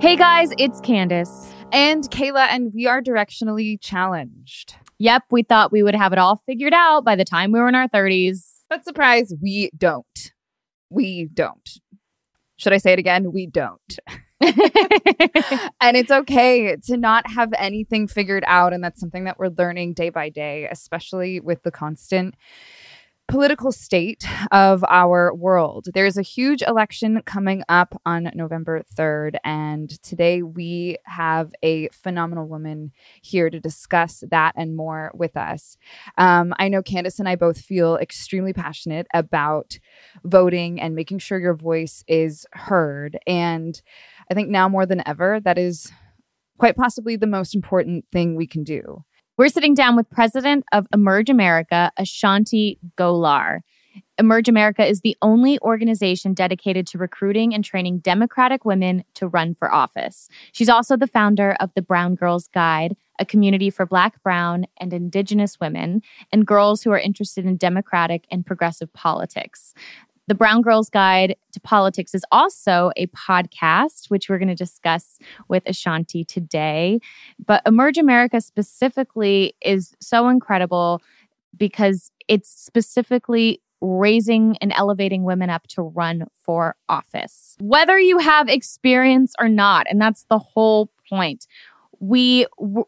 Hey guys, it's Candace. And Kayla, and we are directionally challenged. Yep, we thought we would have it all figured out by the time we were in our 30s. But surprise, we don't. We don't. Should I say it again? We don't. and it's okay to not have anything figured out. And that's something that we're learning day by day, especially with the constant political state of our world. There's a huge election coming up on November 3rd, and today we have a phenomenal woman here to discuss that and more with us. Um, I know Candace and I both feel extremely passionate about voting and making sure your voice is heard. And I think now more than ever, that is quite possibly the most important thing we can do. We're sitting down with President of Emerge America, Ashanti Gholar. Emerge America is the only organization dedicated to recruiting and training Democratic women to run for office. She's also the founder of the Brown Girls Guide, a community for Black, Brown, and Indigenous women and girls who are interested in democratic and progressive politics. The Brown Girls Guide to Politics is also a podcast, which we're going to discuss with Ashanti today. But Emerge America specifically is so incredible because it's specifically raising and elevating women up to run for office, whether you have experience or not. And that's the whole point. We w-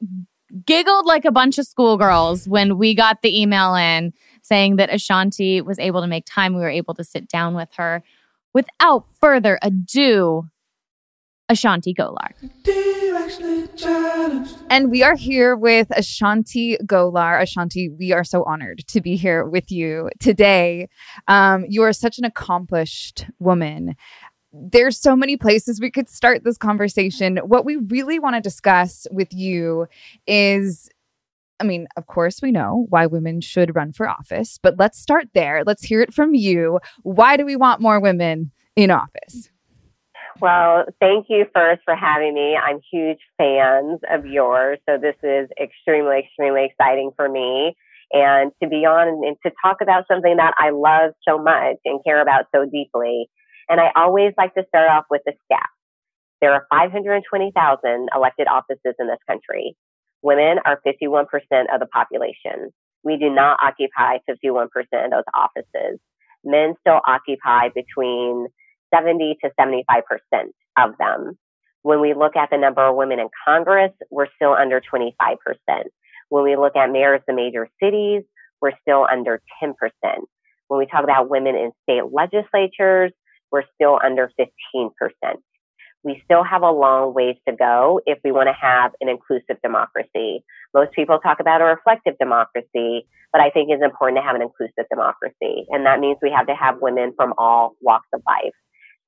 giggled like a bunch of schoolgirls when we got the email in saying that Ashanti was able to make time. We were able to sit down with her. Without further ado, Ashanti Gholar. And we are here with Ashanti Gholar. Ashanti, we are so honored to be here with you today. Um, you are such an accomplished woman. There's so many places we could start this conversation. What we really want to discuss with you is I mean, of course, we know why women should run for office, but let's start there. Let's hear it from you. Why do we want more women in office? Well, thank you first for having me. I'm huge fans of yours, so this is extremely, extremely exciting for me. And to be on and to talk about something that I love so much and care about so deeply. And I always like to start off with the stats. There are 520,000 elected offices in this country. Women are 51% of the population. We do not occupy 51% of those offices. Men still occupy between 70 to 75% of them. When we look at the number of women in Congress, we're still under 25%. When we look at mayors of major cities, we're still under 10%. When we talk about women in state legislatures, we're still under 15% we still have a long ways to go if we want to have an inclusive democracy. Most people talk about a reflective democracy, but I think it's important to have an inclusive democracy. And that means we have to have women from all walks of life.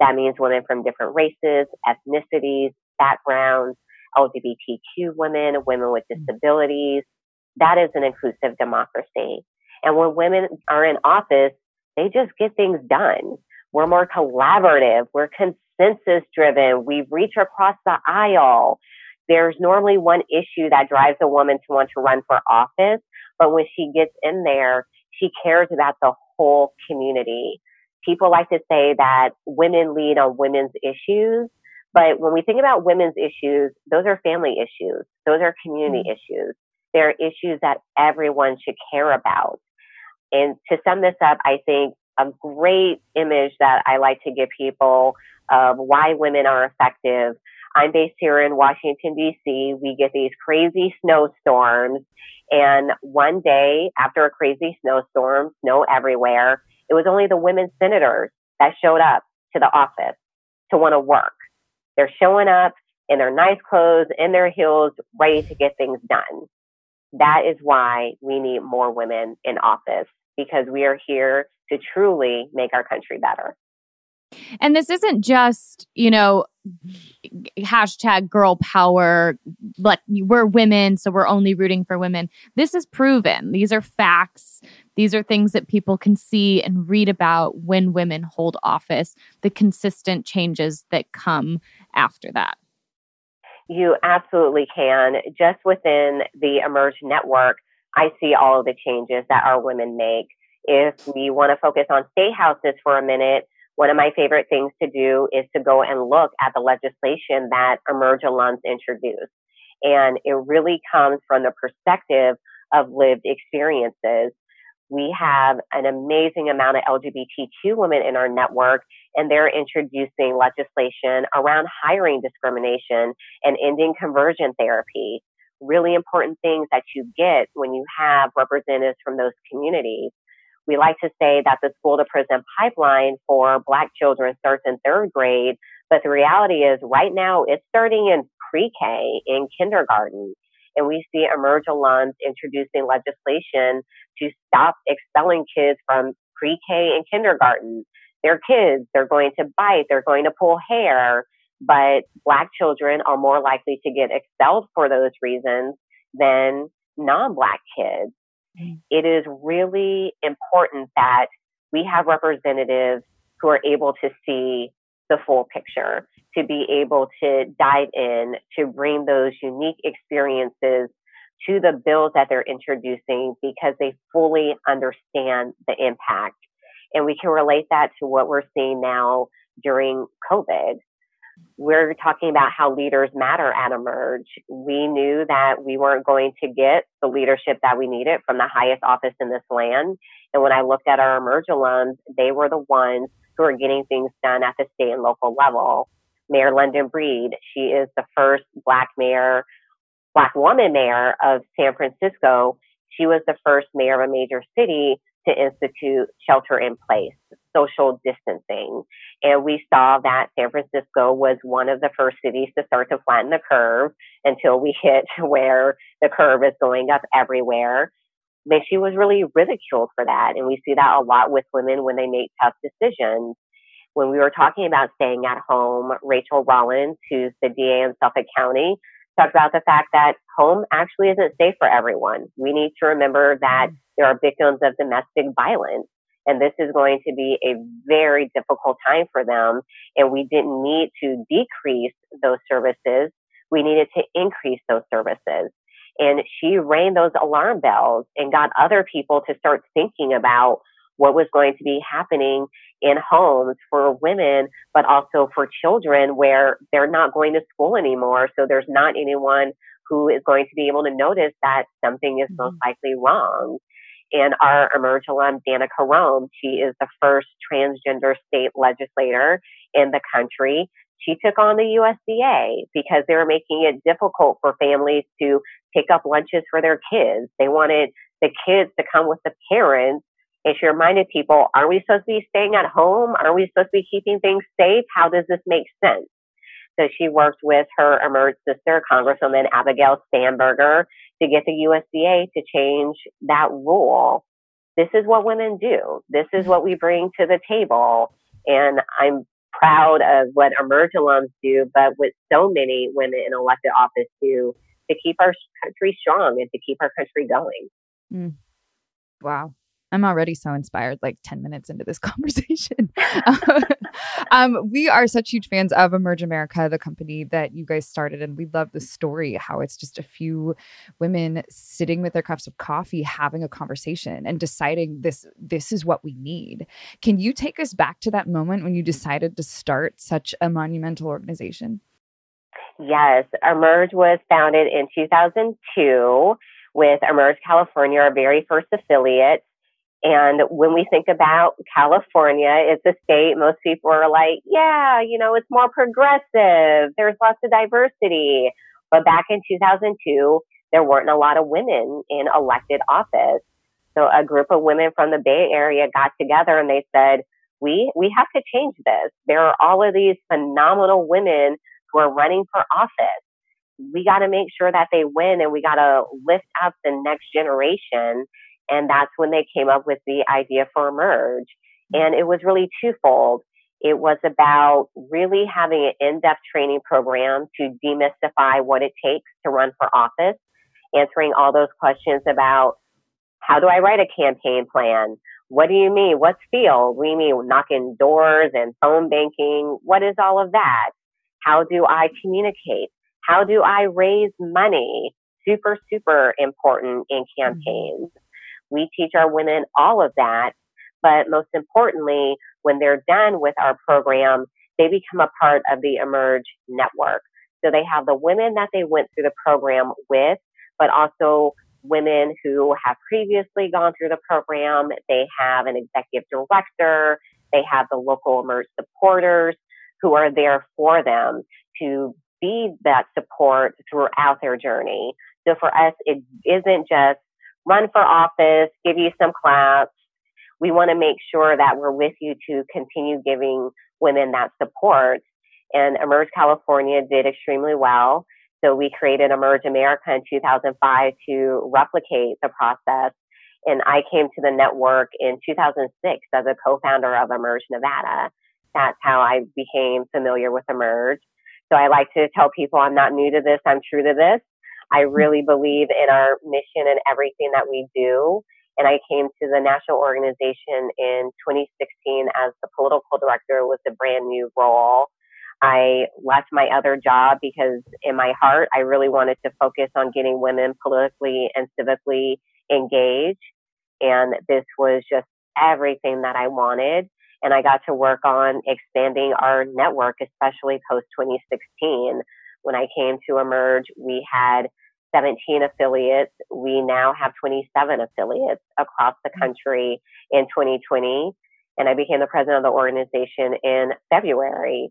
That means women from different races, ethnicities, backgrounds, LGBTQ women, women with mm. disabilities. That is an inclusive democracy. And when women are in office, they just get things done. We're more collaborative. We're consensus driven. We reach across the aisle. There's normally one issue that drives a woman to want to run for office, but when she gets in there, she cares about the whole community. People like to say that women lead on women's issues, but when we think about women's issues, those are family issues. Those are community mm-hmm. issues. They're issues that everyone should care about. And to sum this up, I think a great image that I like to give people of why women are effective. I'm based here in Washington, D.C. We get these crazy snowstorms. And one day after a crazy snowstorm, snow everywhere, it was only the women senators that showed up to the office to want to work. They're showing up in their nice clothes, in their heels, ready to get things done. That is why we need more women in office because we are here to truly make our country better. And this isn't just, you know, hashtag girl power, but we're women, so we're only rooting for women. This is proven. These are facts. These are things that people can see and read about when women hold office, the consistent changes that come after that. You absolutely can. Just within the Emerge network, I see all of the changes that our women make. If we want to focus on state houses for a minute, one of my favorite things to do is to go and look at the legislation that Emerge alums introduced. And it really comes from the perspective of lived experiences. We have an amazing amount of LGBTQ women in our network, and they're introducing legislation around hiring discrimination and ending conversion therapy. Really important things that you get when you have representatives from those communities. We like to say that the school to prison pipeline for Black children starts in third grade, but the reality is right now it's starting in pre K, in kindergarten. And we see Emerge alums introducing legislation to stop expelling kids from pre K and kindergarten. They're kids, they're going to bite, they're going to pull hair, but Black children are more likely to get expelled for those reasons than non Black kids Mm. it is really important that we have representatives who are able to see the full picture, to be able to dive in, to bring those unique experiences to the bills that they're introducing because they fully understand the impact. And we can relate that to what we're seeing now during COVID we're talking about how leaders matter at Emerge. We knew that we weren't going to get the leadership that we needed from the highest office in this land. And when I looked at our Emerge alums, they were the ones who are getting things done at the state and local level. Mayor London Breed, she is the first Black mayor, Black woman mayor of San Francisco. She was the first mayor of a major city to institute shelter in place, social distancing. And we saw that San Francisco was one of the first cities to start to flatten the curve until we hit where the curve is going up everywhere. But she was really ridiculed for that. And we see that a lot with women when they make tough decisions. When we were talking about staying at home, Rachael Rollins, who's the DA in Suffolk County, talked about the fact that home actually isn't safe for everyone. We need to remember that mm. there are victims of domestic violence. And this is going to be a very difficult time for them. And we didn't need to decrease those services. We needed to increase those services. And she rang those alarm bells and got other people to start thinking about what was going to be happening in homes for women, but also for children where they're not going to school anymore. So there's not anyone who is going to be able to notice that something is most mm-hmm. likely wrong. And our Emerge alum, Danica Roem, she is the first transgender state legislator in the country. She took on the USDA because they were making it difficult for families to pick up lunches for their kids. They wanted the kids to come with the parents. And she reminded people, are we supposed to be staying at home? Are we supposed to be keeping things safe? How does this make sense? So she worked with her emerged sister, Congresswoman Abigail Spanberger, to get the USDA to change that rule. This is what women do. This is what we bring to the table. And I'm proud of what Emerge alums do, but what so many women in elected office do to keep our country strong and to keep our country going. Mm. Wow. I'm already so inspired, like 10 minutes into this conversation. um, we are such huge fans of Emerge America, the company that you guys started, and we love the story how it's just a few women sitting with their cups of coffee, having a conversation and deciding this, this is what we need. Can you take us back to that moment when you decided to start such a monumental organization? Yes, Emerge was founded in 2002 with Emerge California, our very first affiliate. And when we think about California, it's a state most people are like, yeah, you know, it's more progressive. There's lots of diversity. But back in 2002, there weren't a lot of women in elected office. So a group of women from the Bay Area got together and they said, we, we have to change this. There are all of these phenomenal women who are running for office. We got to make sure that they win and we got to lift up the next generation and that's when they came up with the idea for Emerge. And it was really twofold. It was about really having an in-depth training program to demystify what it takes to run for office, answering all those questions about how do I write a campaign plan? What do you mean? What's field? We mean knocking doors and phone banking. What is all of that? How do I communicate? How do I raise money? Super, super important in mm-hmm. We teach our women all of that. But most importantly, when they're done with our program, they become a part of the Emerge network. So they have the women that they went through the program with, but also women who have previously gone through the program. They have an executive director. They have the local Emerge supporters who are there for them to be that support throughout their journey. So for us, it isn't just run for office, give you some claps. We want to make sure that we're with you to continue giving women that support. And Emerge California did extremely well. So we created Emerge America in 2005 to replicate the process. And I came to the network in 2006 as a co-founder of Emerge Nevada. That's how I became familiar with Emerge. So I like to tell people I'm not new to this, I'm true to this. I really believe in our mission and everything that we do. And I came to the national organization in 2016 as the political director with a brand new role. I left my other job because in my heart, I really wanted to focus on getting women politically and civically engaged. And this was just everything that I wanted. And I got to work on expanding our network, especially post 2016 when I came to Emerge, we had 17 affiliates. We now have 27 affiliates across the mm. country in 2020. And I became the president of the organization in February.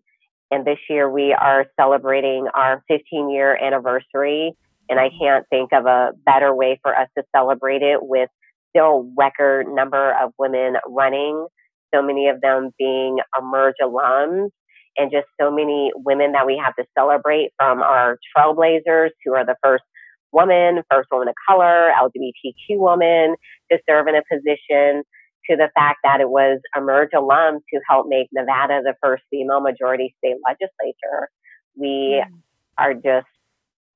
And this year we are celebrating our 15 year anniversary. And I can't think of a better way for us to celebrate it with still record number of women running, so many of them being Emerge alums and just so many women that we have to celebrate from our trailblazers who are the first woman, first woman of color, LGBTQ woman to serve in a position to the fact that it was Emerge alums who helped make Nevada the first female majority state legislature. We mm. are just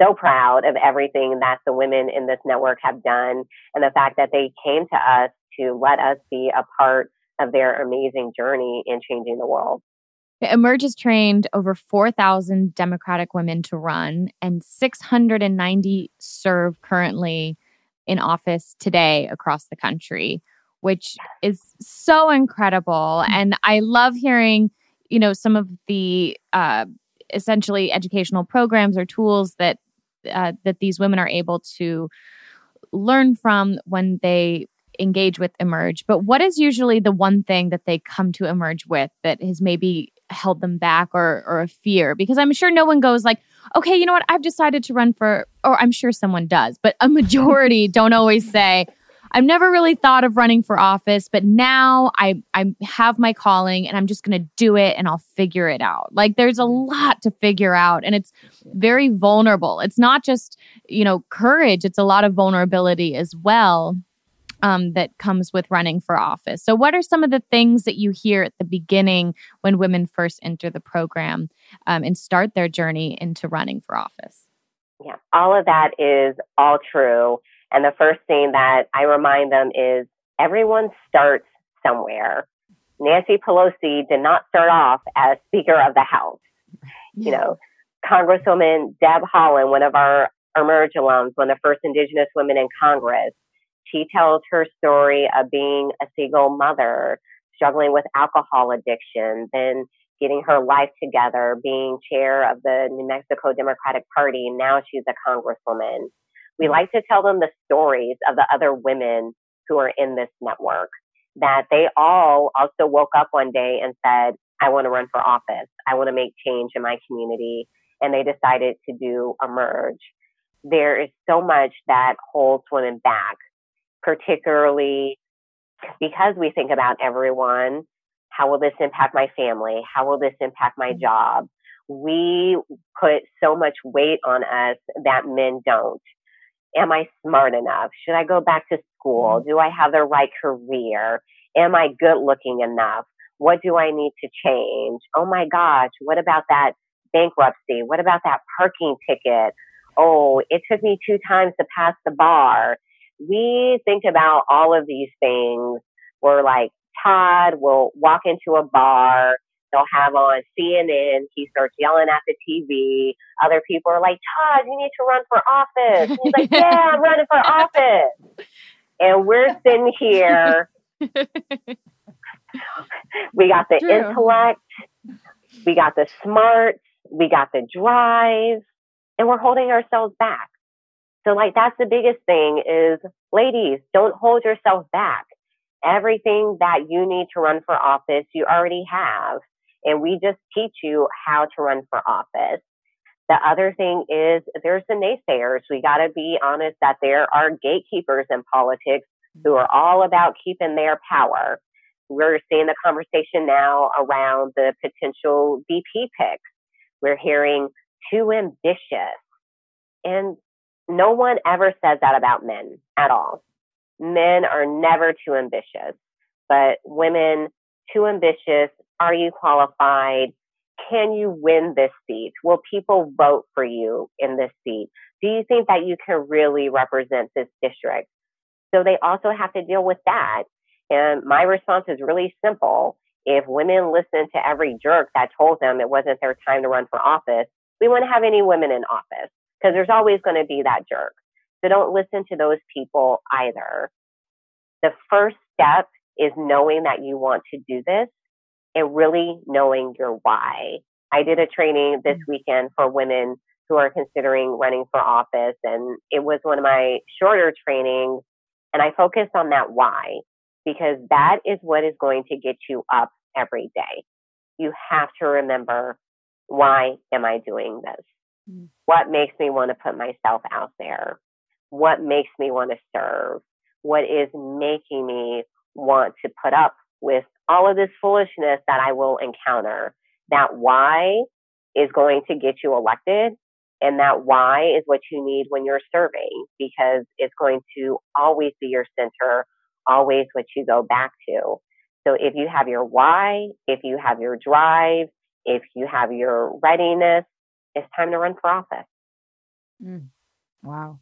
so proud of everything that the women in this network have done and the fact that they came to us to let us be a part of their amazing journey in changing the world. Emerge has trained over 4,000 Democratic women to run, and 690 serve currently in office today across the country, which is so incredible. And I love hearing, you know, some of the uh, essentially educational programs or tools that uh, that these women are able to learn from when they engage with emerge but what is usually the one thing that they come to emerge with that has maybe held them back or or a fear because i'm sure no one goes like okay you know what i've decided to run for or i'm sure someone does but a majority don't always say I've never really thought of running for office, but now I I have my calling and I'm just going to do it and I'll figure it out. Like there's a lot to figure out and it's very vulnerable. It's not just, you know, courage, it's a lot of vulnerability as well um, that comes with running for office. So, what are some of the things that you hear at the beginning when women first enter the program um, and start their journey into running for office? Yeah, all of that is all true. And the first thing that I remind them is everyone starts somewhere. Nancy Pelosi did not start off as Speaker of the House. You know, Congresswoman Deb Haaland, one of our Emerge alums, one of the first Indigenous women in Congress, she tells her story of being a single mother, struggling with alcohol addiction, then getting her life together, being chair of the New Mexico Democratic Party. Now she's a congresswoman. We mm. like to tell them the stories of the other women who are in this network, that they all also woke up one day and said, I want to run for office. I want to make change in my community. And they decided to do Emerge. There is so much that holds women back particularly because we think about everyone. How will this impact my family? How will this impact my mm-hmm. job? We put so much weight on us that men don't. Am I smart enough? Should I go back to school? Mm-hmm. Do I have the right career? Am I good looking enough? What do I need to change? Oh my gosh, what about that bankruptcy? What about that parking ticket? Oh, it took me two times to pass the bar we think about all of these things. We're like, Todd will walk into a bar, they'll have on CNN, he starts yelling at the TV. Other people are like, Todd, you need to run for office. he's like, Yeah, I'm running for office. And we're sitting here. we got the True. intellect, we got the smarts, we got the drive, and we're holding ourselves back. So like that's the biggest thing is ladies, don't hold yourself back. Everything that you need to run for office, you already have. And we just teach you how to run for office. The other thing is there's the naysayers. We got to be honest that there are gatekeepers in politics who are all about keeping their power. We're seeing the conversation now around the potential VP picks. We're hearing too ambitious. And no one ever says that about men at all. Men are never too ambitious, but women, too ambitious. Are you qualified? Can you win this seat? Will people vote for you in this seat? Do you think that you can really represent this district? So they also have to deal with that. And my response is really simple. If women listen to every jerk that told them it wasn't their time to run for office, we wouldn't have any women in office because there's always going to be that jerk. So don't listen to those people either. The first step is knowing that you want to do this and really knowing your why. I did a training this mm. weekend for women who are considering running for office, and it was one of my shorter trainings. And I focused on that why because that is what is going to get you up every day. You have to remember why am I doing this? Mm. What makes me want to put myself out there? What makes me want to serve? What is making me want to put up with all of this foolishness that I will encounter? That why is going to get you elected. And that why is what you need when you're serving because it's going to always be your center, always what you go back to. So if you have your why, if you have your drive, if you have your readiness, it's time to run for office. Mm. Wow.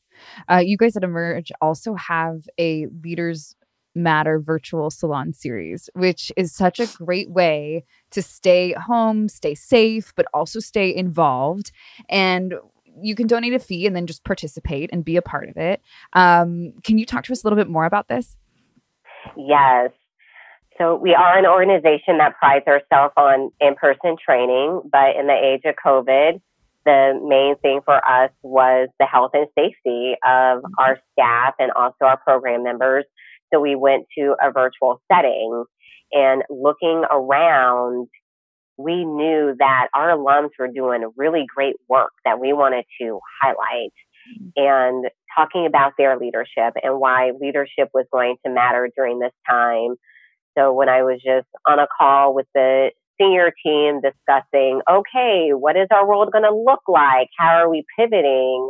Uh, you guys at Emerge also have a leaders Matter virtual salon series, which is such a great way to stay home, stay safe, but also stay involved. And you can donate a fee and then just participate and be a part of it. Um, can you talk to us a little bit more about this? Yes. So we are an organization that prides ourselves on in-person training, but in the age of COVID, the main thing for us was the health and safety of mm-hmm. our staff and also our program members. So we went to a virtual setting and looking around, we knew that our alums were doing really great work that we wanted to highlight mm-hmm. and talking about their leadership and why leadership was going to matter during this time so when I was just on a call with the senior team discussing, okay, what is our world going to look like? How are we pivoting?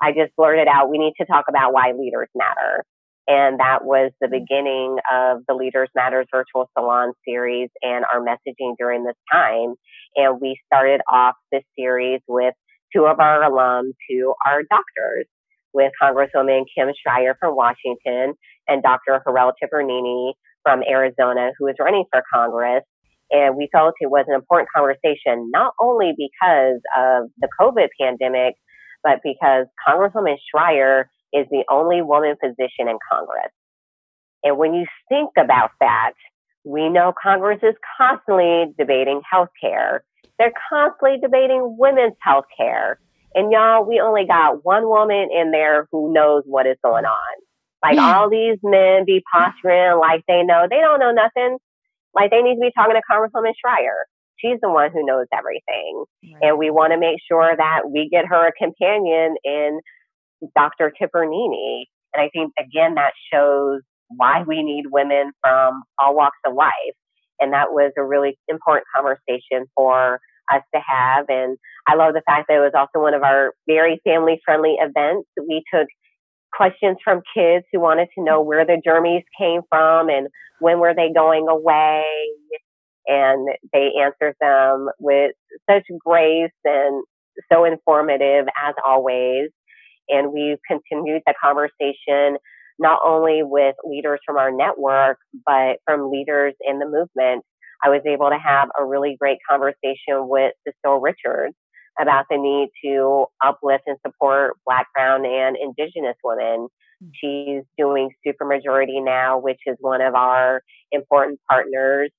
I just blurted out, we need to talk about why leaders matter. And that was the beginning of the Leaders Matters virtual salon series and our messaging during this time. And we started off this series with two of our alums who are doctors, with Congresswoman Kim Schrier from Washington and Dr. Hiral Tipirneni from Arizona who is running for Congress. And we felt it was an important conversation, not only because of the COVID pandemic, but because Congresswoman Schrier is the only woman physician in Congress. And when you think about that, we know Congress is constantly debating health care. They're constantly debating women's health care. And y'all, we only got one woman in there who knows what is going on. Like all these men be posturing like they know. They don't know nothing. Like they need to be talking to Congresswoman Schrier. She's the one who knows everything. Right. And we want to make sure that we get her a companion in Dr. Tipirneni. And I think, again, that shows why we need women from all walks of life. And that was a really important conversation for us to have. And I love the fact that it was also one of our very family friendly events. We took questions from kids who wanted to know where the Jermies came from and when were they going away. And they answered them with such grace and so informative as always. And we've continued the conversation not only with leaders from our network, but from leaders in the movement. I was able to have a really great conversation with Cecile Richards, about the need to uplift and support Black, Brown, and Indigenous women. Hmm. She's doing Supermajority now, which is one of our important partners.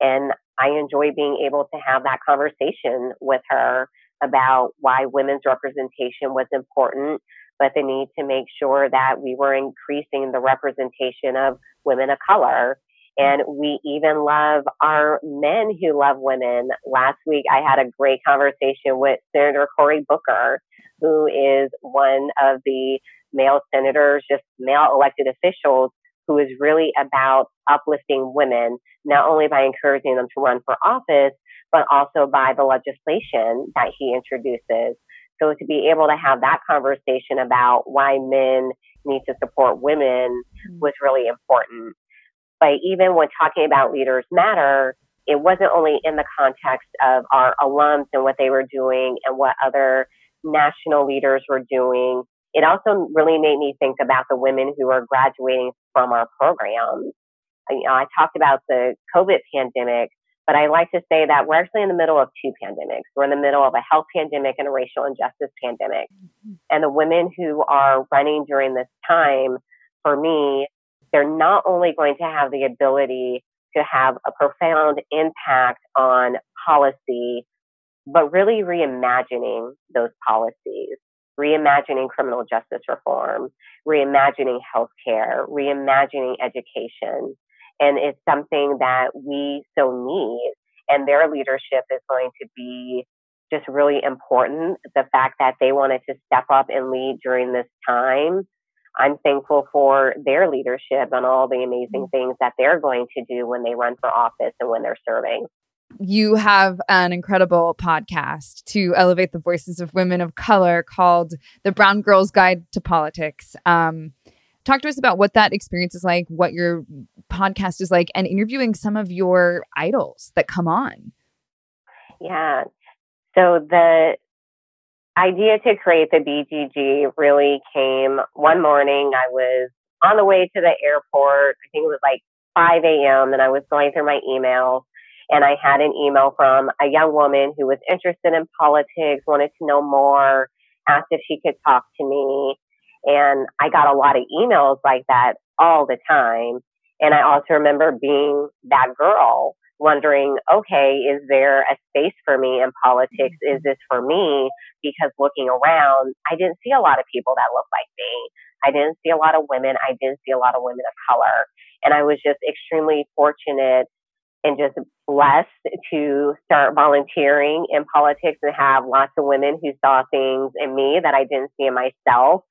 And I enjoy being able to have that conversation with her about why women's representation was important, but the need to make sure that we were increasing the representation of women of color and we even love our men who love women. Last week, I had a great conversation with Senator Cory Booker, who is one of the male senators, just male elected officials, who is really about uplifting women, not only by encouraging them to run for office, but also by the legislation that he introduces. So to be able to have that conversation about why men need to support women mm-hmm. was really important. But even when talking about Leaders Matter, it wasn't only in the context of our alums and what they were doing and what other national leaders were doing. It also really made me think about the women who are graduating from our programs. You know, I talked about the COVID pandemic, but I like to say that we're actually in the middle of two pandemics. We're in the middle of a health pandemic and a racial injustice pandemic. Mm-hmm. And the women who are running during this time, for me, they're not only going to have the ability to have a profound impact on policy, but really reimagining those policies, reimagining criminal justice reform, reimagining healthcare, reimagining education. And it's something that we so need. And their leadership is going to be just really important. The fact that they wanted to step up and lead during this time I'm thankful for their leadership and all the amazing mm. things that they're going to do when they run for office and when they're serving. You have an incredible podcast to elevate the voices of women of color called The Brown Girl's Guide to Politics. Um, talk to us about what that experience is like, what your podcast is like, and interviewing some of your idols that come on. Yeah. So the idea to create the BGG really came one morning. I was on the way to the airport. I think it was like 5 a.m. and I was going through my emails and I had an email from a young woman who was interested in politics, wanted to know more, asked if she could talk to me. And I got a lot of emails like that all the time. And I also remember being that girl wondering, okay, is there a space for me in politics? Mm-hmm. Is this for me? Because looking around, I didn't see a lot of people that looked like me. I didn't see a lot of women. I didn't see a lot of women of color. And I was just extremely fortunate and just blessed to start volunteering in politics and have lots of women who saw things in me that I didn't see in myself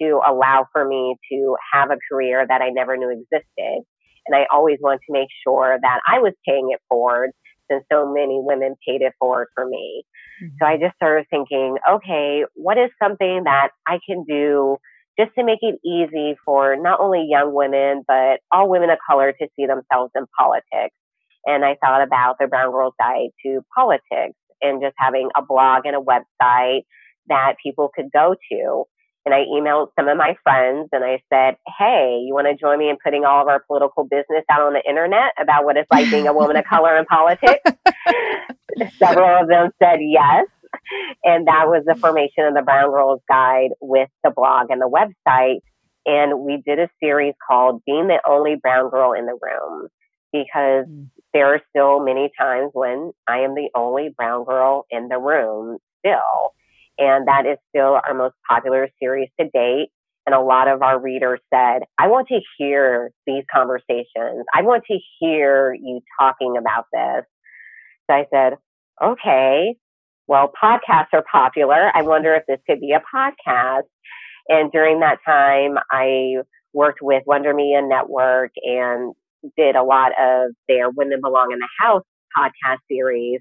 to allow for me to have a career that I never knew existed. And I always wanted to make sure that I was paying it forward since so many women paid it forward for me. Mm-hmm. So I just started thinking, okay, what is something that I can do just to make it easy for not only young women, but all women of color to see themselves in politics? And I thought about the Brown Girls Guide to Politics and just having a blog and a website that people could go to. And I emailed some of my friends and I said, Hey, you want to join me in putting all of our political business out on the internet about what it's like being a woman of color in politics? Several of them said yes. And that was the formation of the Brown Girls Guide with the blog and the website. And we did a series called Being the Only Brown Girl in the Room because mm. there are still many times when I am the only brown girl in the room still. And that is still our most popular series to date. And a lot of our readers said, I want to hear these conversations. I want to hear you talking about this. So I said, okay, well, podcasts are popular. I wonder if this could be a podcast. And during that time, I worked with Wonder Media Network and did a lot of their Women Belong in the House podcast series.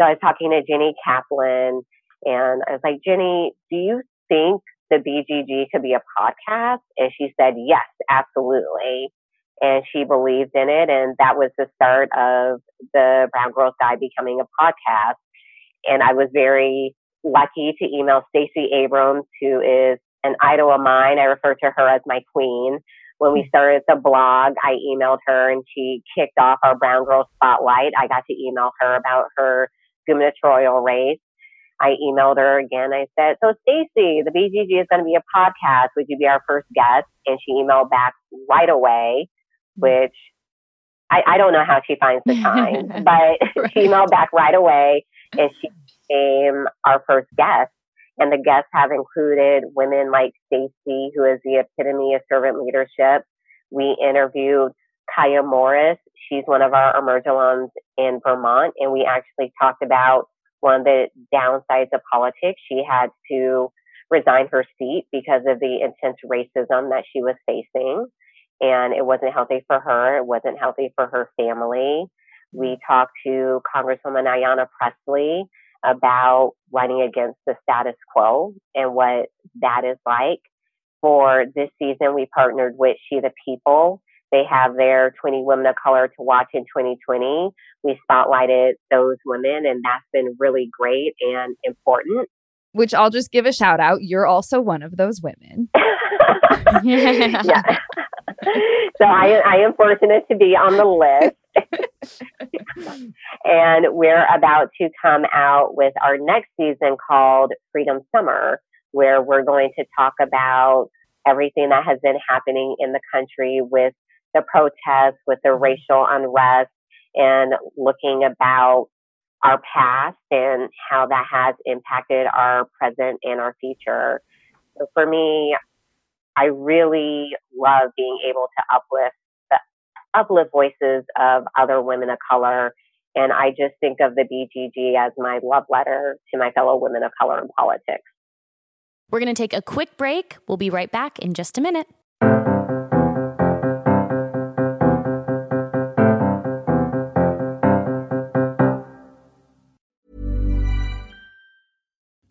So I was talking to Jenny Kaplan and I was like, Jenny, do you think the BGG could be a podcast? And she said, yes, absolutely. And she believed in it. And that was the start of the Brown Girls Guide becoming a podcast. And I was very lucky to email Stacey Abrams, who is an idol of mine. I refer to her as my queen. When we mm. started the blog, I emailed her and she kicked off our Brown Girl Spotlight. I got to email her about her gubernatorial race. I emailed her again. I said, So, Stacey, the BGG is going to be a podcast. Would you be our first guest? And she emailed back right away, hmm. which I, I don't know how she finds the time, but right. she emailed back right away and she became our first guest. And the guests have included women like Stacey, who is the epitome of servant leadership. We interviewed Kiah Morris. She's one of our Emerge alums in Vermont. And we actually talked about one of the downsides of politics. She had to resign her seat because of the intense racism that she was facing. And it wasn't healthy for her. It wasn't healthy for her family. We talked to Congresswoman Ayanna Pressley about running against the status quo and what that is like. For this season, we partnered with She the People they have their 20 women of color to watch in 2020. We spotlighted those women, and that's been really great and important. Which I'll just give a shout out. You're also one of those women. yeah. so I, I am fortunate to be on the list. and we're about to come out with our next season called Freedom Summer, where we're going to talk about everything that has been happening in the country with the protests, with the mm-hmm. racial unrest, and looking about our past and how that has impacted our present and our future. So for me, I really love being able to uplift the uplift voices of other women of color. And I just think of the BGG as my love letter to my fellow women of color in politics. We're going to take a quick break. We'll be right back in just a minute.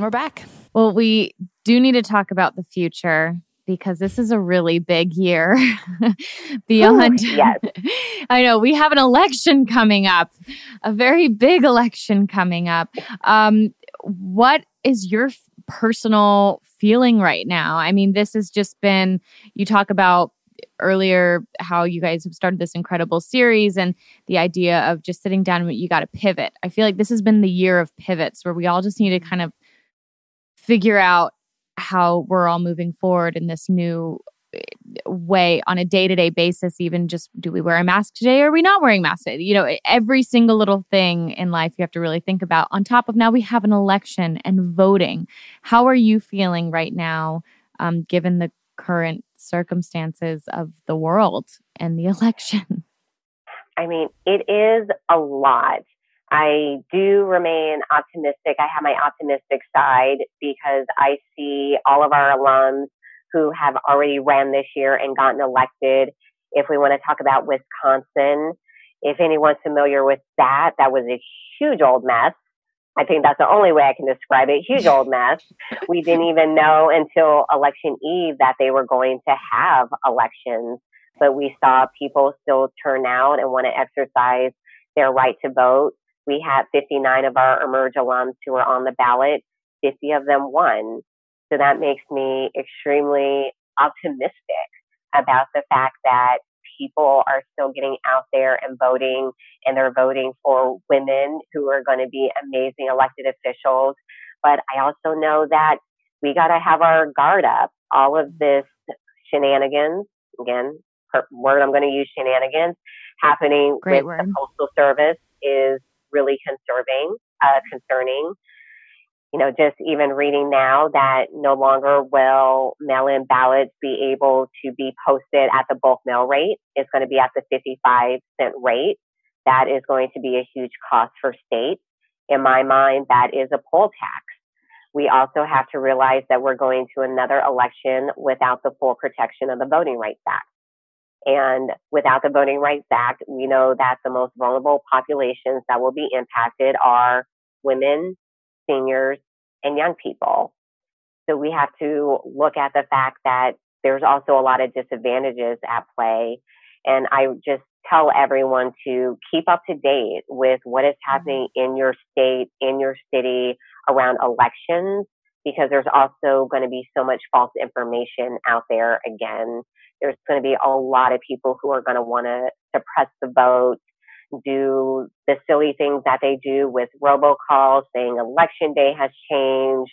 We're back. Well, we do need to talk about the future because this is a really big year beyond. Ooh, yes. I know we have an election coming up, a very big election coming up. Um, what is your personal feeling right now? I mean, this has just been, you talk about earlier how you guys have started this incredible series and the idea of just sitting down and you got to pivot. I feel like this has been the year of pivots where we all just need to kind of figure out how we're all moving forward in this new eh, way on a day-to-day basis even just do we wear a mask today or are we not wearing masks you know every single little thing in life you have to really think about. On top of now we have an election and voting. How are you feeling right now um, given the current circumstances of the world and the election? I mean it is a lot I do remain optimistic. I have my optimistic side because I see all of our alums who have already ran this year and gotten elected. If we want to talk about Wisconsin, if anyone's familiar with that, that was a huge old mess. I think that's the only way I can describe it. Huge old mess. We didn't even know until election eve that they were going to have elections. but we saw people still turn out and want to exercise their right to vote. We had 59 of our Emerge alums who were on the ballot. 50 of them won. So that makes me extremely optimistic about the fact that people are still getting out there and voting, and they're voting for women who are going to be amazing elected officials. But I also know that we got to have our guard up. All of this shenanigans, again, word I'm going to use shenanigans, happening Great with word. the Postal Service is really concerning, uh, concerning you know, just even reading now that no longer will mail in ballots be able to be posted at the bulk mail rate. It's going to be at the 55 cent rate. That is going to be a huge cost for states. In my mind, that is a poll tax. We also have to realize that we're going to another election without the full protection of the Voting Rights Act. And without the Voting Rights Act, we know that the most vulnerable populations that will be impacted are women, seniors, and young people. So we have to look at the fact that there's also a lot of disadvantages at play. And I just tell everyone to keep up to date with what is mm-hmm. happening in your state, in your city around elections, because there's also going to be so much false information out there again. There's going to be a lot of people who are going to want to suppress the vote, do the silly things that they do with robocalls saying election day has changed.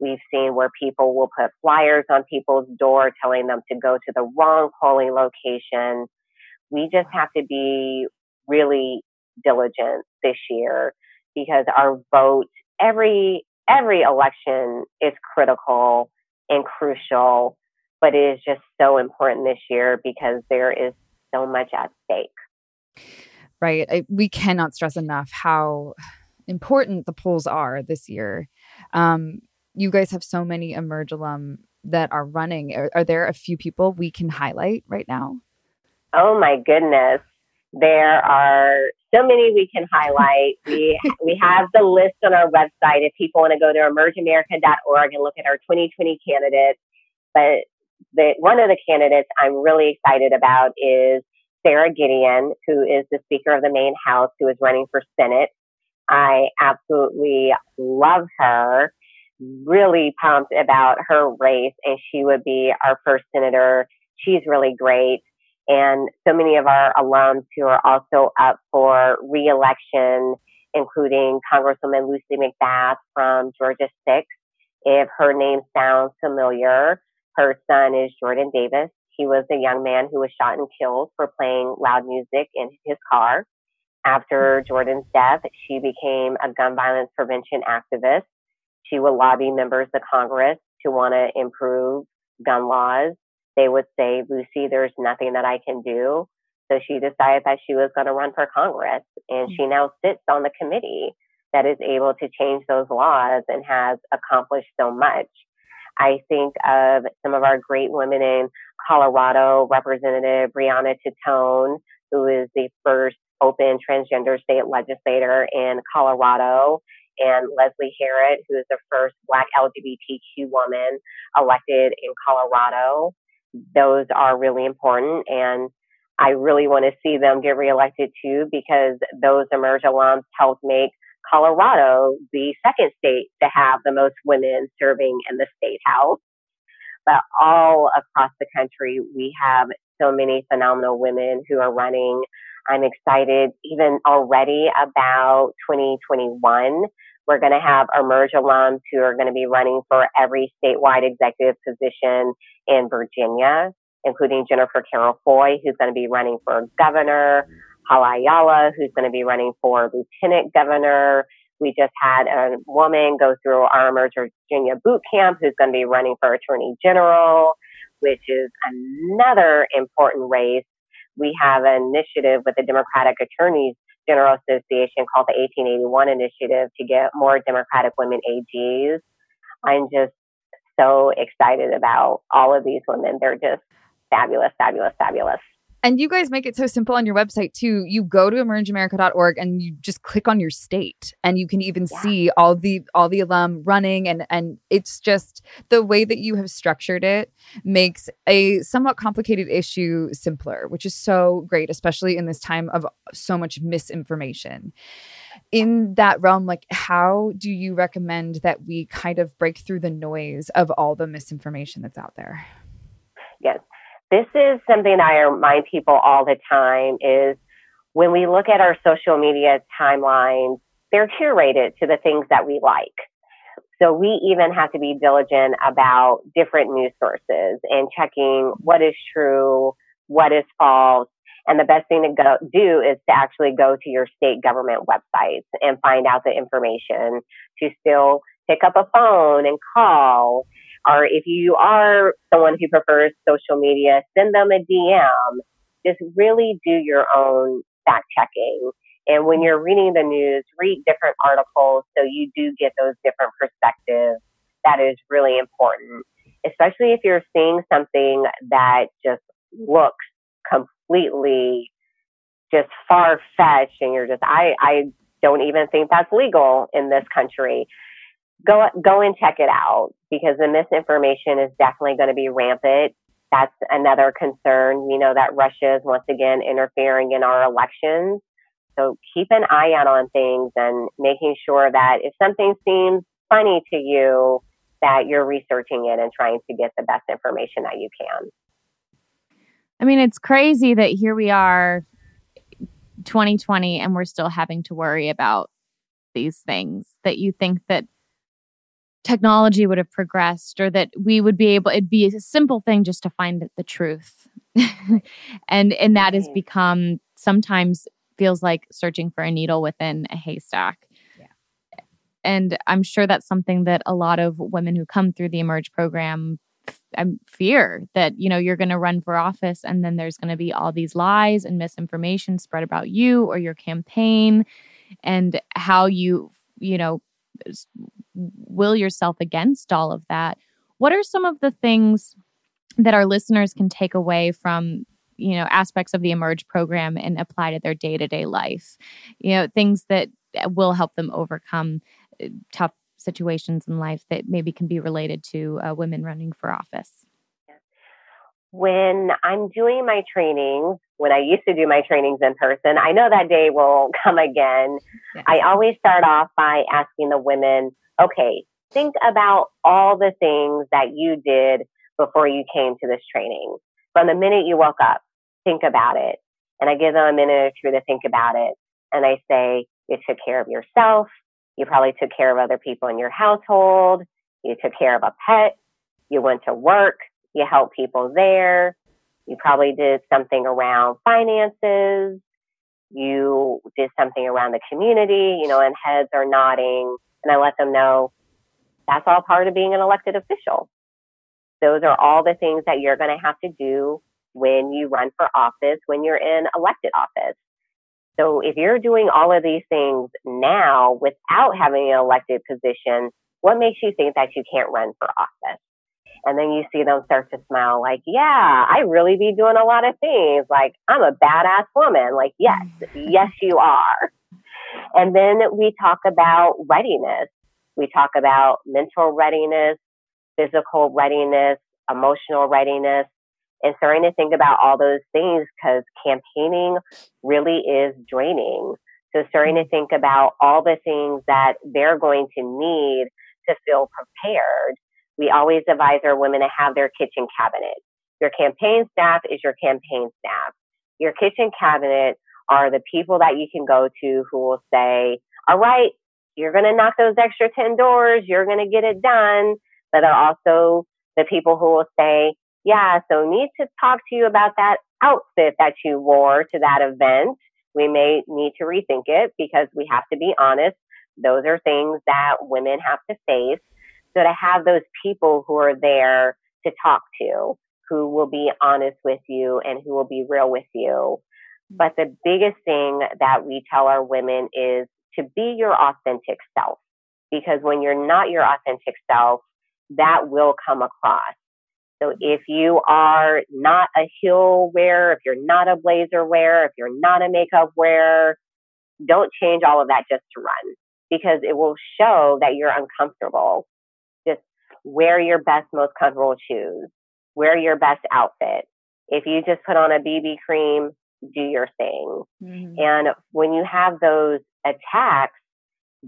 We've seen where people will put flyers on people's door telling them to go to the wrong polling location. We just have to be really diligent this year because our vote every every election is critical and crucial, but it is just so important this year because there is so much at stake right? I, we cannot stress enough how important the polls are this year. Um, you guys have so many Emerge alum that are running. Are, are, there a few people we can highlight right now? Oh my goodness. There are so many we can highlight. we we have the list on our website if people want to go to emergeamerica.org and look at our 2020 candidates. But one of the candidates I'm really excited about is Sara Gideon, who is the Speaker of the Maine House, who is running for Senate. I absolutely love her. Really pumped about her race, and she would be our first senator. She's really great. And so many of our alums who are also up for reelection, including Congresswoman Lucy McBath from Georgia 6. If her name sounds familiar, her son is Jordan Davis. He was a young man who was shot and killed for playing loud music in his car. After Jordan's death, she became a gun violence prevention activist. She would lobby members of Congress to want to improve gun laws. They would say, Lucy, there's nothing that I can do. So she decided that she was going to run for Congress. And she now sits on the committee that is able to change those laws and has accomplished so much. I think of some of our great women in Colorado, Representative Brianna Titone, who is the first open transgender state legislator in Colorado, and Leslie Herod, who is the first Black LGBTQ woman elected in Colorado. Those are really important, and I really want to see them get reelected too because those Emerge alums helped make Colorado the second state to have the most women serving in the state house. But all across the country, we have so many phenomenal women who are running. I'm excited even already about 2021. We're going to have Emerge alums who are going to be running for every statewide executive position in Virginia, including Jennifer Carroll Foy, who's going to be running for governor, Hala Ayala, who's going to be running for lieutenant governor. We just had a woman go through our Virginia boot camp who's going to be running for attorney general, which is another important race. We have an initiative with the Democratic Attorneys General Association called the 1881 Initiative to get more Democratic women AGs. I'm just so excited about all of these women. They're just fabulous, fabulous, fabulous. And you guys make it so simple on your website too. You go to emergeamerica.org and you just click on your state and you can even yeah. see all the all the alum running and and it's just the way that you have structured it makes a somewhat complicated issue simpler, which is so great especially in this time of so much misinformation. In that realm like how do you recommend that we kind of break through the noise of all the misinformation that's out there? Yes this is something I remind people all the time is when we look at our social media timelines, they're curated to the things that we like. So we even have to be diligent about different news sources and checking what is true, what is false. And the best thing to go do is to actually go to your state government websites and find out the information to still pick up a phone and call or if you are someone who prefers social media, send them a DM. Just really do your own fact checking. And when you're reading the news, read different articles so you do get those different perspectives. That is really important, especially if you're seeing something that just looks completely just far fetched and you're just, I, I don't even think that's legal in this country go go and check it out because the misinformation is definitely going to be rampant. That's another concern. We know that Russia is once again interfering in our elections. So keep an eye out on things and making sure that if something seems funny to you, that you're researching it and trying to get the best information that you can. I mean, it's crazy that here we are 2020 and we're still having to worry about these things that you think that technology would have progressed or that we would be able it'd be a simple thing just to find the truth. And and that has become sometimes feels like searching for a needle within a haystack. Yeah. and i'm sure that's something that a lot of women who come through the emerge program um, fear that you know you're going to run for office and then there's going to be all these lies and misinformation spread about you or your campaign and how you you know will yourself against all of that. What are some of the things that our listeners can take away from you know aspects of the emerge program and apply to their day-to-day life you know things that will help them overcome uh, tough situations in life that maybe can be related to uh, women running for office when i'm doing my trainings when i used to do my trainings in person i know that day will come again yes. i always start off by asking the women okay, think about all the things that you did before you came to this training. From the minute you woke up, think about it. And I give them a minute or two to think about it. And I say, you took care of yourself. You probably took care of other people in your household. You took care of a pet. You went to work. You helped people there. You probably did something around finances. You did something around the community, you know, and heads are nodding and I let them know that's all part of being an elected official. Those are all the things that you're going to have to do when you run for office, when you're in elected office. So if you're doing all of these things now without having an elected position, what makes you think that you can't run for office? And then you see them start to smile like, yeah, I really be doing a lot of things. Like, I'm a badass woman. Like, yes, yes, you are. And then we talk about readiness. We talk about mental readiness, physical readiness, emotional readiness, and starting to think about all those things because campaigning really is draining. So starting to mm-hmm. think about all the things that they're going to need to feel prepared. We always advise our women to have their kitchen cabinet. Your campaign staff is your campaign staff. Your kitchen cabinet are the people that you can go to who will say, all right, you're going to knock those extra 10 doors, you're going to get it done. But are also the people who will say, yeah, so need to talk to you about that outfit that you wore to that event. We may need to rethink it because we have to be honest. Those are things that women have to face. So to have those people who are there to talk to, who will be honest with you and who will be real with you, but the biggest thing that we tell our women is to be your authentic self. Because when you're not your authentic self, that will come across. So if you are not a heel wearer, if you're not a blazer wearer, if you're not a makeup wearer, don't change all of that just to run because it will show that you're uncomfortable. Just wear your best, most comfortable shoes. Wear your best outfit. If you just put on a BB cream, do your thing. Mm-hmm. And when you have those attacks,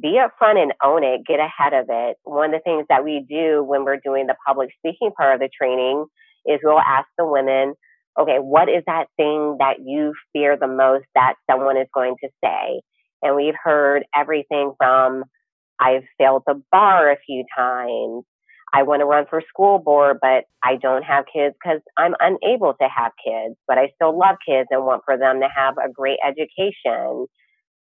be upfront and own it, get ahead of it. One of the things that we do when we're doing the public speaking part of the training is we'll ask the women, okay, what is that thing that you fear the most that someone is going to say? And we've heard everything from, I've failed the bar a few times. I want to run for school board, but I don't have kids because I'm unable to have kids, but I still love kids and want for them to have a great education.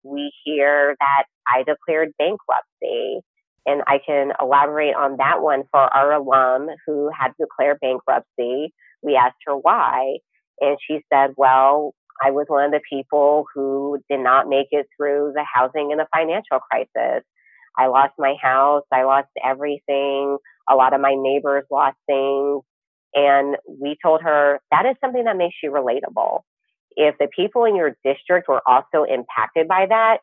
We hear that I declared bankruptcy. And I can elaborate on that one for our alum who had declared bankruptcy. We asked her why. And she said, well, I was one of the people who did not make it through the housing and the financial crisis. I lost my house. I lost everything. A lot of my neighbors lost things. And we told her that is something that makes you relatable. If the people in your district were also impacted by that,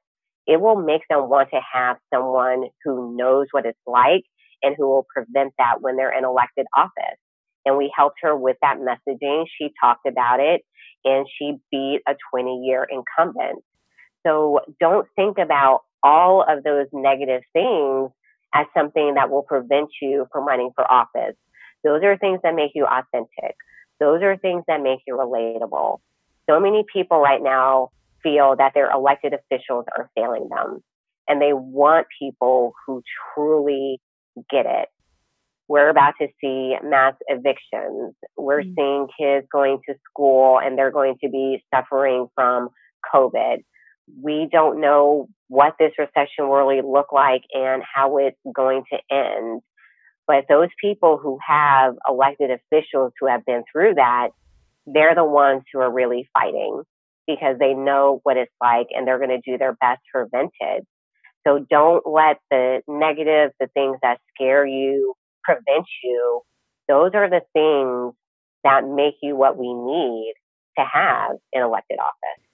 it will make them want to have someone who knows what it's like and who will prevent that when they're in elected office. And we helped her with that messaging. She talked about it and she beat a 20 year incumbent. So don't think about all of those negative things as something that will prevent you from running for office. Those are things that make you authentic. Those are things that make you relatable. So many people right now feel that their elected officials are failing them and they want people who truly get it. We're about to see mass evictions. We're mm-hmm. seeing kids going to school and they're going to be suffering from COVID. We don't know what this recession will really look like and how it's going to end. But those people who have elected officials who have been through that, they're the ones who are really fighting because they know what it's like and they're going to do their best to prevent it. So don't let the negative, the things that scare you, prevent you. Those are the things that make you what we need to have in elected office.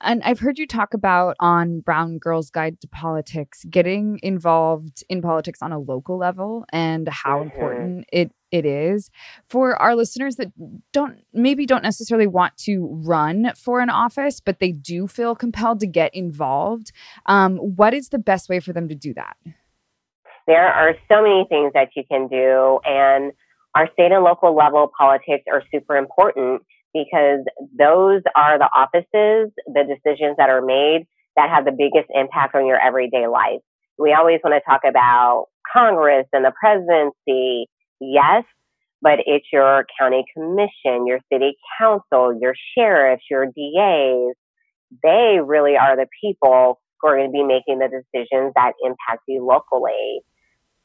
And I've heard you talk about on Brown Girls Guide to Politics getting involved in politics on a local level and how mm-hmm. important it it is for our listeners that don't maybe don't necessarily want to run for an office, but they do feel compelled to get involved. Um, what is the best way for them to do that? There are so many things that you can do, and our state and local level politics are super important because those are the offices, the decisions that are made that have the biggest impact on your everyday life. We always want to talk about Congress and the presidency, yes, but it's your county commission, your city council, your sheriffs, your DAs. They really are the people who are going to be making the decisions that impact you locally.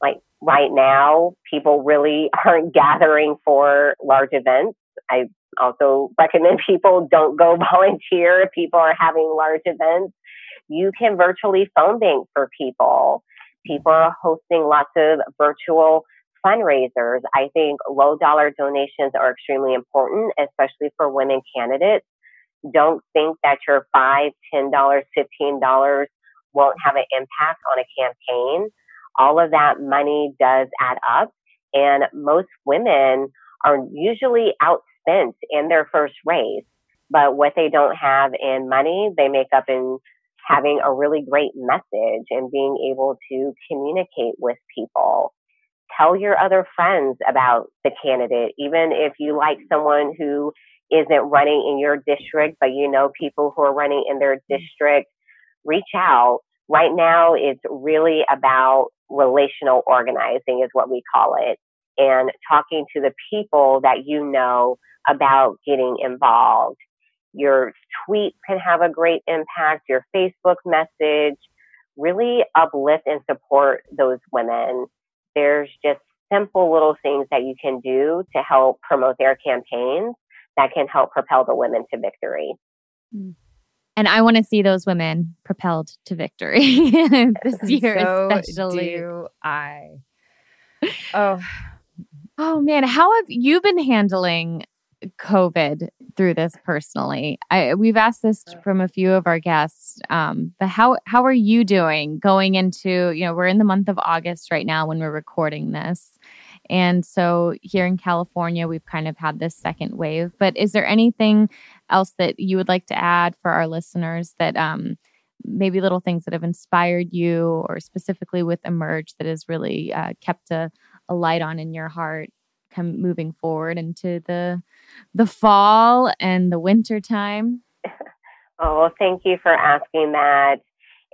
Like right now, people really aren't gathering for large events. I also recommend people don't go volunteer if people are having large events. You can virtually phone bank for people. People are hosting lots of virtual fundraisers. I think low dollar donations are extremely important, especially for women candidates. Don't think that your five, ten dollars, fifteen dollars won't have an impact on a campaign. All of that money does add up, and most women are usually in their first race. But what they don't have in money, they make up in having a really great message and being able to communicate with people tell your other friends about the candidate, even if you like someone who isn't running in your district, but you know people who are running in their district, reach out. Right now, it's really about relational organizing, is what we call it, and talking to the people that you know about getting involved. Your tweet can have a great impact, your Facebook message, really uplift and support those women there's just simple little things that you can do to help promote their campaigns that can help propel the women to victory. Mm. And I want to see those women propelled to victory this year, so especially. Do I. Oh, Oh man, how have you been handling COVID through this personally? I, we've asked this from a few of our guests, um, but how how are you doing going into you know we're in the month of August right now when we're recording this, and so here in California we've kind of had this second wave. But is there anything else that you would like to add for our listeners that um, maybe little things that have inspired you or specifically with Emerge that has really uh, kept a, a light on in your heart come moving forward into the the fall and the winter time? Oh, well, thank you for asking that.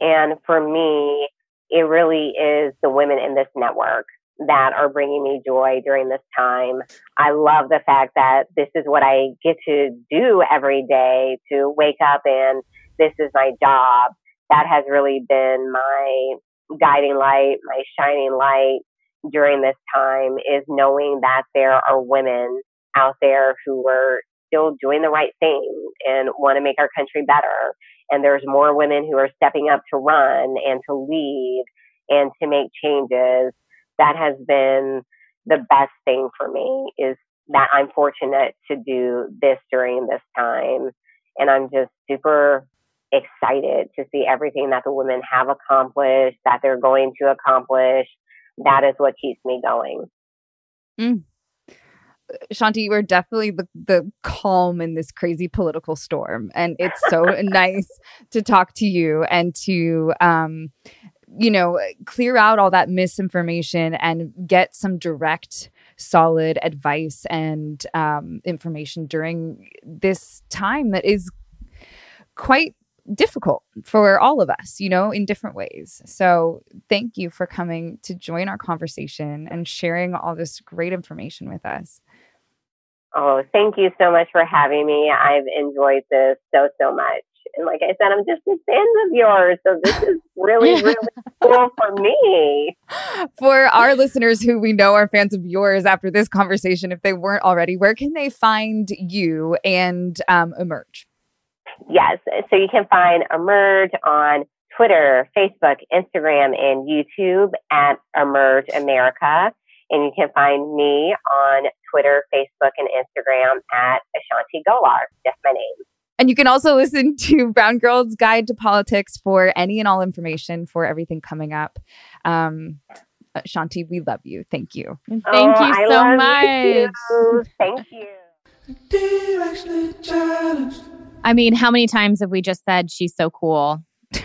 And for me, it really is the women in this network that are bringing me joy during this time. I love the fact that this is what I get to do every day to wake up and this is my job. That has really been my guiding light, my shining light during this time is knowing that there are women out there who are still doing the right thing and want to make our country better. And there's more women who are stepping up to run and to lead and to make changes. That has been the best thing for me is that I'm fortunate to do this during this time. And I'm just super excited to see everything that the women have accomplished, that they're going to accomplish. That is what keeps me going. Mm. Shanti, you are definitely the, the calm in this crazy political storm. And it's so nice to talk to you and to, um, you know, clear out all that misinformation and get some direct, solid advice and um, information during this time that is quite difficult for all of us, you know, in different ways. So, thank you for coming to join our conversation and sharing all this great information with us. Oh, thank you so much for having me. I've enjoyed this so, so much. And like I said, I'm just a fan of yours. So this is really, really cool for me. For our listeners who we know are fans of yours after this conversation, if they weren't already, where can they find you and um, Emerge? Yes. So you can find Emerge on Twitter, Facebook, Instagram, and YouTube at Emerge America. And you can find me on Twitter, Facebook, and Instagram at Ashanti Gholar. Just my name. And you can also listen to Brown Girl's Guide to Politics for any and all information for everything coming up. Um, Shanti, we love you. Thank you. Thank oh, you so much. You. Thank you. I mean, how many times have we just said she's so cool?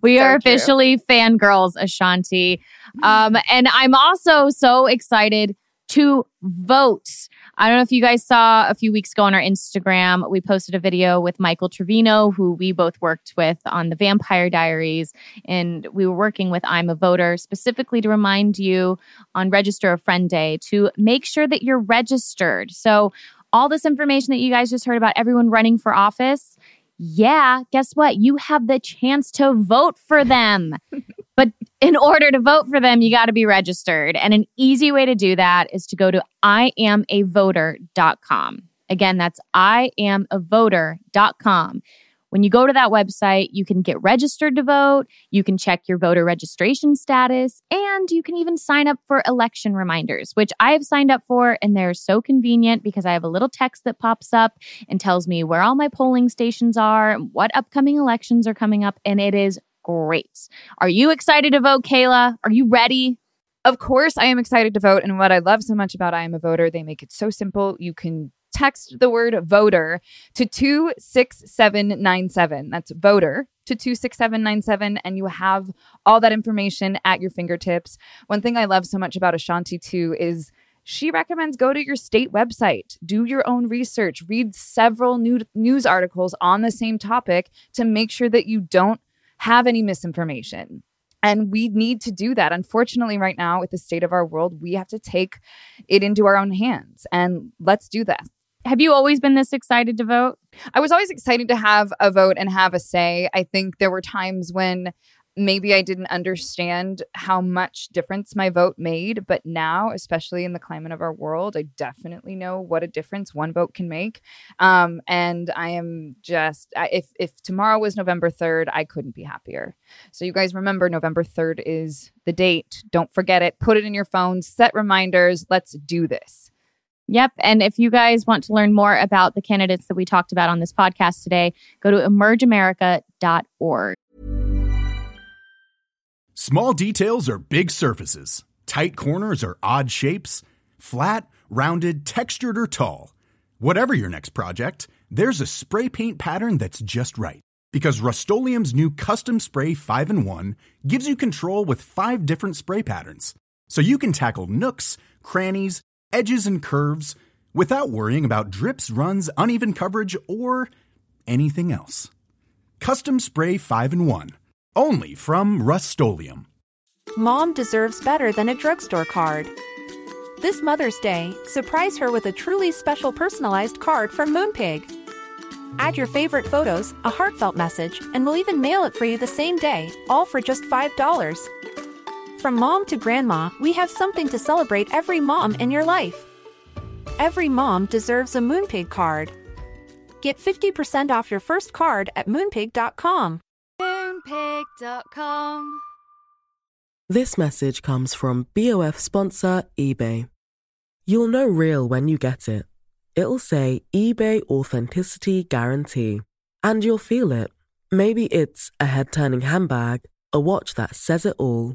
we so are officially true. fangirls, Ashanti. Um, and I'm also so excited to vote. I don't know if you guys saw a few weeks ago on our Instagram, we posted a video with Michael Trevino, who we both worked with on the Vampire Diaries. And we were working with I'm a Voter specifically to remind you on Register a Friend Day to make sure that you're registered. So, all this information that you guys just heard about everyone running for office, yeah, guess what? You have the chance to vote for them. but in order to vote for them, you got to be registered. And an easy way to do that is to go to iamavoter.com. Again, that's iamavoter.com. When you go to that website, you can get registered to vote, you can check your voter registration status, and you can even sign up for election reminders, which I have signed up for. And they're so convenient because I have a little text that pops up and tells me where all my polling stations are, what upcoming elections are coming up, and it is great. Are you excited to vote, Kayla? Are you ready? Of course, I am excited to vote. And what I love so much about I Am a Voter, they make it so simple. You can text the word voter to 26797. That's voter to 26797 and you have all that information at your fingertips. One thing I love so much about Ashanti too is she recommends go to your state website, do your own research, read several new news articles on the same topic to make sure that you don't have any misinformation. And we need to do that. Unfortunately, right now, with the state of our world, we have to take it into our own hands. And let's do this. Have you always been this excited to vote? I was always excited to have a vote and have a say. I think there were times when maybe I didn't understand how much difference my vote made, but now, especially in the climate of our world, I definitely know what a difference one vote can make. Um, and I am just if if tomorrow was November third, I couldn't be happier. So you guys remember November third is the date. Don't forget it. Put it in your phone. Set reminders. Let's do this. Yep. And if you guys want to learn more about the candidates that we talked about on this podcast today, go to emergeamerica.org. Small details are big surfaces. Tight corners are odd shapes. Flat, rounded, textured, or tall. Whatever your next project, there's a spray paint pattern that's just right. Because Rust-Oleum Custom Spray 5 in 1 gives you control with five different spray patterns. So you can tackle nooks, crannies, edges, and curves without worrying about drips, runs, uneven coverage, or anything else. Custom Spray 5 in 1. Only from Rust Mom deserves better than a drugstore card. This Mother's Day, surprise her with a truly special personalized card from Moonpig. Add your favorite photos, a heartfelt message, and we'll even mail it for you the same day, all for just $5. From mom to grandma, we have something to celebrate every mom in your life. Every mom deserves a Moonpig card. Get 50% off your first card at moonpig.com. Moonpig.com. This message comes from BOF sponsor eBay. You'll know real when you get it. It'll say eBay Authenticity Guarantee. And you'll feel it. Maybe it's a head turning handbag, a watch that says it all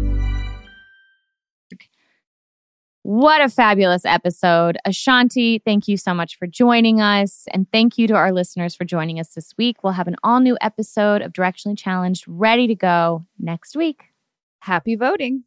What a fabulous episode. Ashanti, thank you so much for joining us. And thank you to our listeners for joining us this week. We'll have an all new episode of Directionally Challenged ready to go next week. Happy voting.